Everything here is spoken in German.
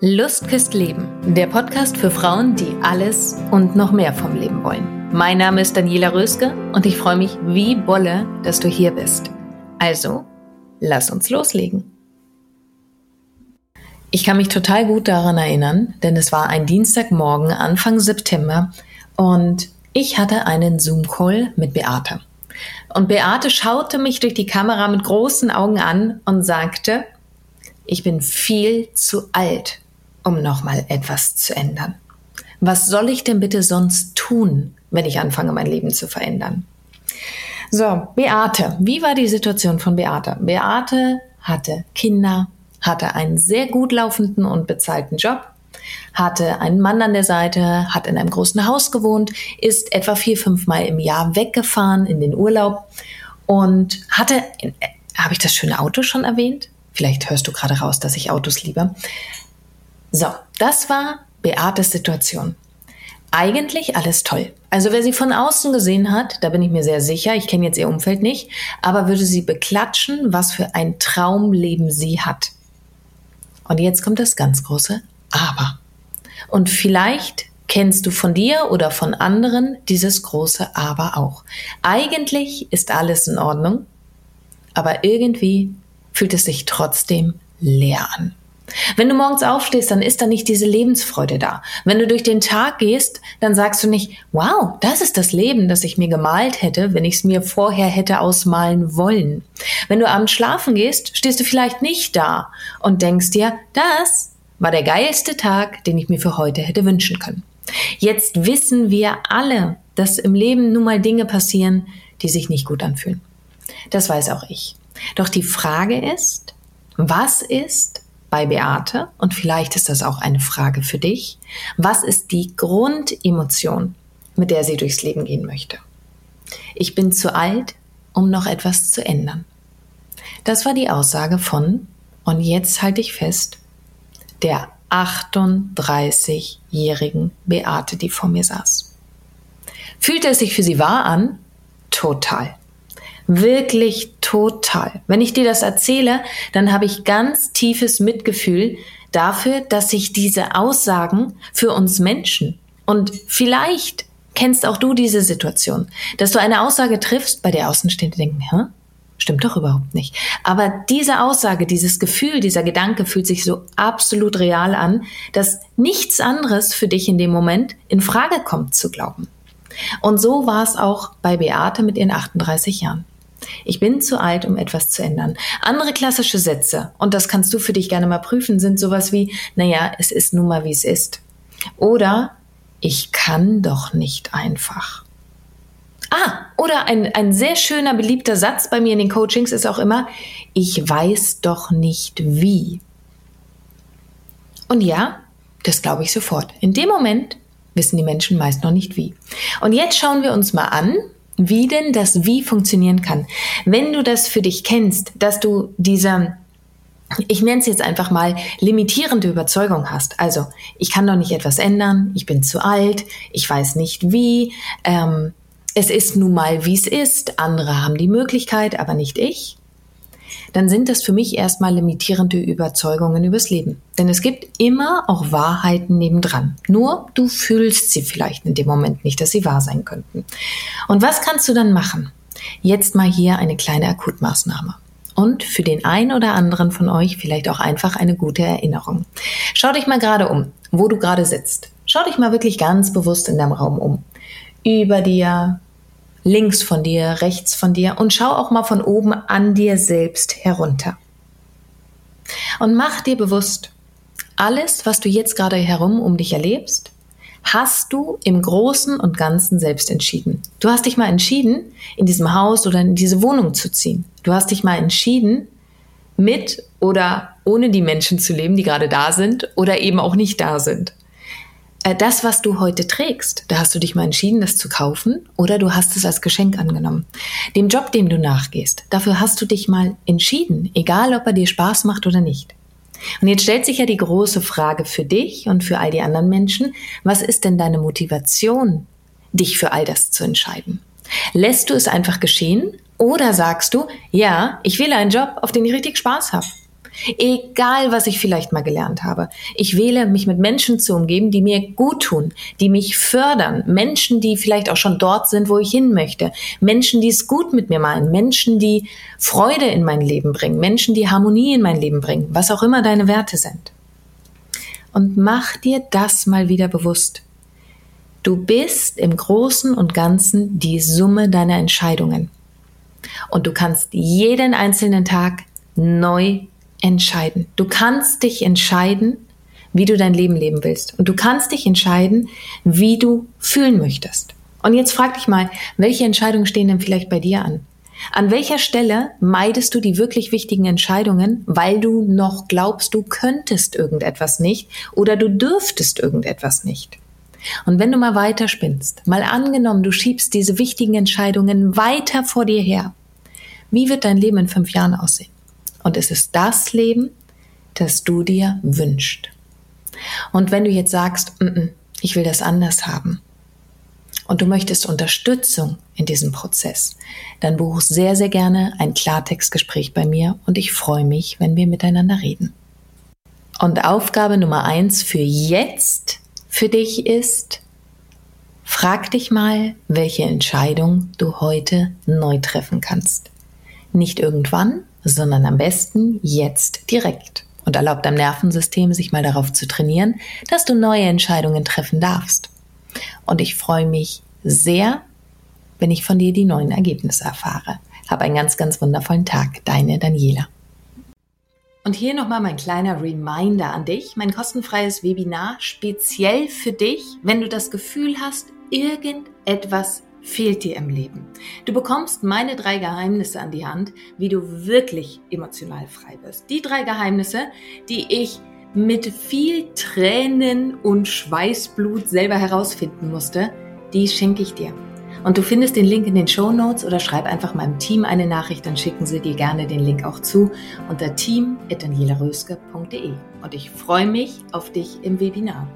Lust küsst Leben, der Podcast für Frauen, die alles und noch mehr vom Leben wollen. Mein Name ist Daniela Röske und ich freue mich wie Bolle, dass du hier bist. Also, lass uns loslegen. Ich kann mich total gut daran erinnern, denn es war ein Dienstagmorgen Anfang September und ich hatte einen Zoom-Call mit Beate. Und Beate schaute mich durch die Kamera mit großen Augen an und sagte, ich bin viel zu alt, um nochmal etwas zu ändern. Was soll ich denn bitte sonst tun, wenn ich anfange, mein Leben zu verändern? So, Beate. Wie war die Situation von Beate? Beate hatte Kinder, hatte einen sehr gut laufenden und bezahlten Job, hatte einen Mann an der Seite, hat in einem großen Haus gewohnt, ist etwa vier, fünf Mal im Jahr weggefahren in den Urlaub und hatte, äh, habe ich das schöne Auto schon erwähnt? Vielleicht hörst du gerade raus, dass ich Autos liebe. So, das war Beates Situation. Eigentlich alles toll. Also wer sie von außen gesehen hat, da bin ich mir sehr sicher, ich kenne jetzt ihr Umfeld nicht, aber würde sie beklatschen, was für ein Traumleben sie hat. Und jetzt kommt das ganz große Aber. Und vielleicht kennst du von dir oder von anderen dieses große Aber auch. Eigentlich ist alles in Ordnung, aber irgendwie fühlt es sich trotzdem leer an. Wenn du morgens aufstehst, dann ist da nicht diese Lebensfreude da. Wenn du durch den Tag gehst, dann sagst du nicht, wow, das ist das Leben, das ich mir gemalt hätte, wenn ich es mir vorher hätte ausmalen wollen. Wenn du abends schlafen gehst, stehst du vielleicht nicht da und denkst dir, das war der geilste Tag, den ich mir für heute hätte wünschen können. Jetzt wissen wir alle, dass im Leben nun mal Dinge passieren, die sich nicht gut anfühlen. Das weiß auch ich. Doch die Frage ist, was ist, bei Beate, und vielleicht ist das auch eine Frage für dich, was ist die Grundemotion, mit der sie durchs Leben gehen möchte? Ich bin zu alt, um noch etwas zu ändern. Das war die Aussage von, und jetzt halte ich fest, der 38-jährigen Beate, die vor mir saß. Fühlte es sich für sie wahr an? Total. Wirklich total. Wenn ich dir das erzähle, dann habe ich ganz tiefes Mitgefühl dafür, dass sich diese Aussagen für uns Menschen und vielleicht kennst auch du diese Situation, dass du eine Aussage triffst, bei der Außenstehende denken, hä? Stimmt doch überhaupt nicht. Aber diese Aussage, dieses Gefühl, dieser Gedanke fühlt sich so absolut real an, dass nichts anderes für dich in dem Moment in Frage kommt zu glauben. Und so war es auch bei Beate mit ihren 38 Jahren. Ich bin zu alt, um etwas zu ändern. Andere klassische Sätze, und das kannst du für dich gerne mal prüfen, sind sowas wie, naja, es ist nun mal, wie es ist. Oder, ich kann doch nicht einfach. Ah, oder ein, ein sehr schöner, beliebter Satz bei mir in den Coachings ist auch immer, ich weiß doch nicht wie. Und ja, das glaube ich sofort. In dem Moment wissen die Menschen meist noch nicht wie. Und jetzt schauen wir uns mal an, wie denn das Wie funktionieren kann. Wenn du das für dich kennst, dass du diese ich nenne es jetzt einfach mal limitierende Überzeugung hast. Also, ich kann doch nicht etwas ändern, ich bin zu alt, ich weiß nicht wie, ähm, es ist nun mal, wie es ist, andere haben die Möglichkeit, aber nicht ich dann sind das für mich erstmal limitierende Überzeugungen übers Leben. Denn es gibt immer auch Wahrheiten nebendran. Nur du fühlst sie vielleicht in dem Moment nicht, dass sie wahr sein könnten. Und was kannst du dann machen? Jetzt mal hier eine kleine Akutmaßnahme. Und für den einen oder anderen von euch vielleicht auch einfach eine gute Erinnerung. Schau dich mal gerade um, wo du gerade sitzt. Schau dich mal wirklich ganz bewusst in deinem Raum um. Über dir, links von dir, rechts von dir und schau auch mal von oben an dir selbst herunter. Und mach dir bewusst, alles, was du jetzt gerade herum um dich erlebst, hast du im Großen und Ganzen selbst entschieden. Du hast dich mal entschieden, in diesem Haus oder in diese Wohnung zu ziehen. Du hast dich mal entschieden, mit oder ohne die Menschen zu leben, die gerade da sind oder eben auch nicht da sind. Äh, das, was du heute trägst, da hast du dich mal entschieden, das zu kaufen oder du hast es als Geschenk angenommen. Dem Job, dem du nachgehst, dafür hast du dich mal entschieden, egal ob er dir Spaß macht oder nicht. Und jetzt stellt sich ja die große Frage für dich und für all die anderen Menschen, was ist denn deine Motivation, dich für all das zu entscheiden? Lässt du es einfach geschehen oder sagst du, ja, ich wähle einen Job, auf den ich richtig Spaß habe? Egal, was ich vielleicht mal gelernt habe. Ich wähle, mich mit Menschen zu umgeben, die mir gut tun, die mich fördern. Menschen, die vielleicht auch schon dort sind, wo ich hin möchte. Menschen, die es gut mit mir meinen. Menschen, die Freude in mein Leben bringen. Menschen, die Harmonie in mein Leben bringen. Was auch immer deine Werte sind. Und mach dir das mal wieder bewusst. Du bist im Großen und Ganzen die Summe deiner Entscheidungen. Und du kannst jeden einzelnen Tag neu entscheiden. Du kannst dich entscheiden, wie du dein Leben leben willst. Und du kannst dich entscheiden, wie du fühlen möchtest. Und jetzt frag dich mal, welche Entscheidungen stehen denn vielleicht bei dir an? An welcher Stelle meidest du die wirklich wichtigen Entscheidungen, weil du noch glaubst, du könntest irgendetwas nicht oder du dürftest irgendetwas nicht? Und wenn du mal weiter spinnst, mal angenommen, du schiebst diese wichtigen Entscheidungen weiter vor dir her, wie wird dein Leben in fünf Jahren aussehen? Und es ist das Leben, das du dir wünschst. Und wenn du jetzt sagst, mm -mm, ich will das anders haben und du möchtest Unterstützung in diesem Prozess, dann buch sehr, sehr gerne ein Klartextgespräch bei mir und ich freue mich, wenn wir miteinander reden. Und Aufgabe Nummer eins für jetzt für dich ist, frag dich mal, welche Entscheidung du heute neu treffen kannst. Nicht irgendwann, sondern am besten jetzt direkt. Und erlaub deinem Nervensystem, sich mal darauf zu trainieren, dass du neue Entscheidungen treffen darfst. Und ich freue mich sehr, wenn ich von dir die neuen Ergebnisse erfahre. Hab einen ganz, ganz wundervollen Tag. Deine Daniela. Und hier nochmal mein kleiner Reminder an dich, mein kostenfreies Webinar speziell für dich, wenn du das Gefühl hast, irgendetwas fehlt dir im Leben. Du bekommst meine drei Geheimnisse an die Hand, wie du wirklich emotional frei wirst. Die drei Geheimnisse, die ich mit viel Tränen und Schweißblut selber herausfinden musste, die schenke ich dir. Und du findest den Link in den Show Notes oder schreib einfach meinem Team eine Nachricht, dann schicken sie dir gerne den Link auch zu unter team.danielaröske.de. Und ich freue mich auf dich im Webinar.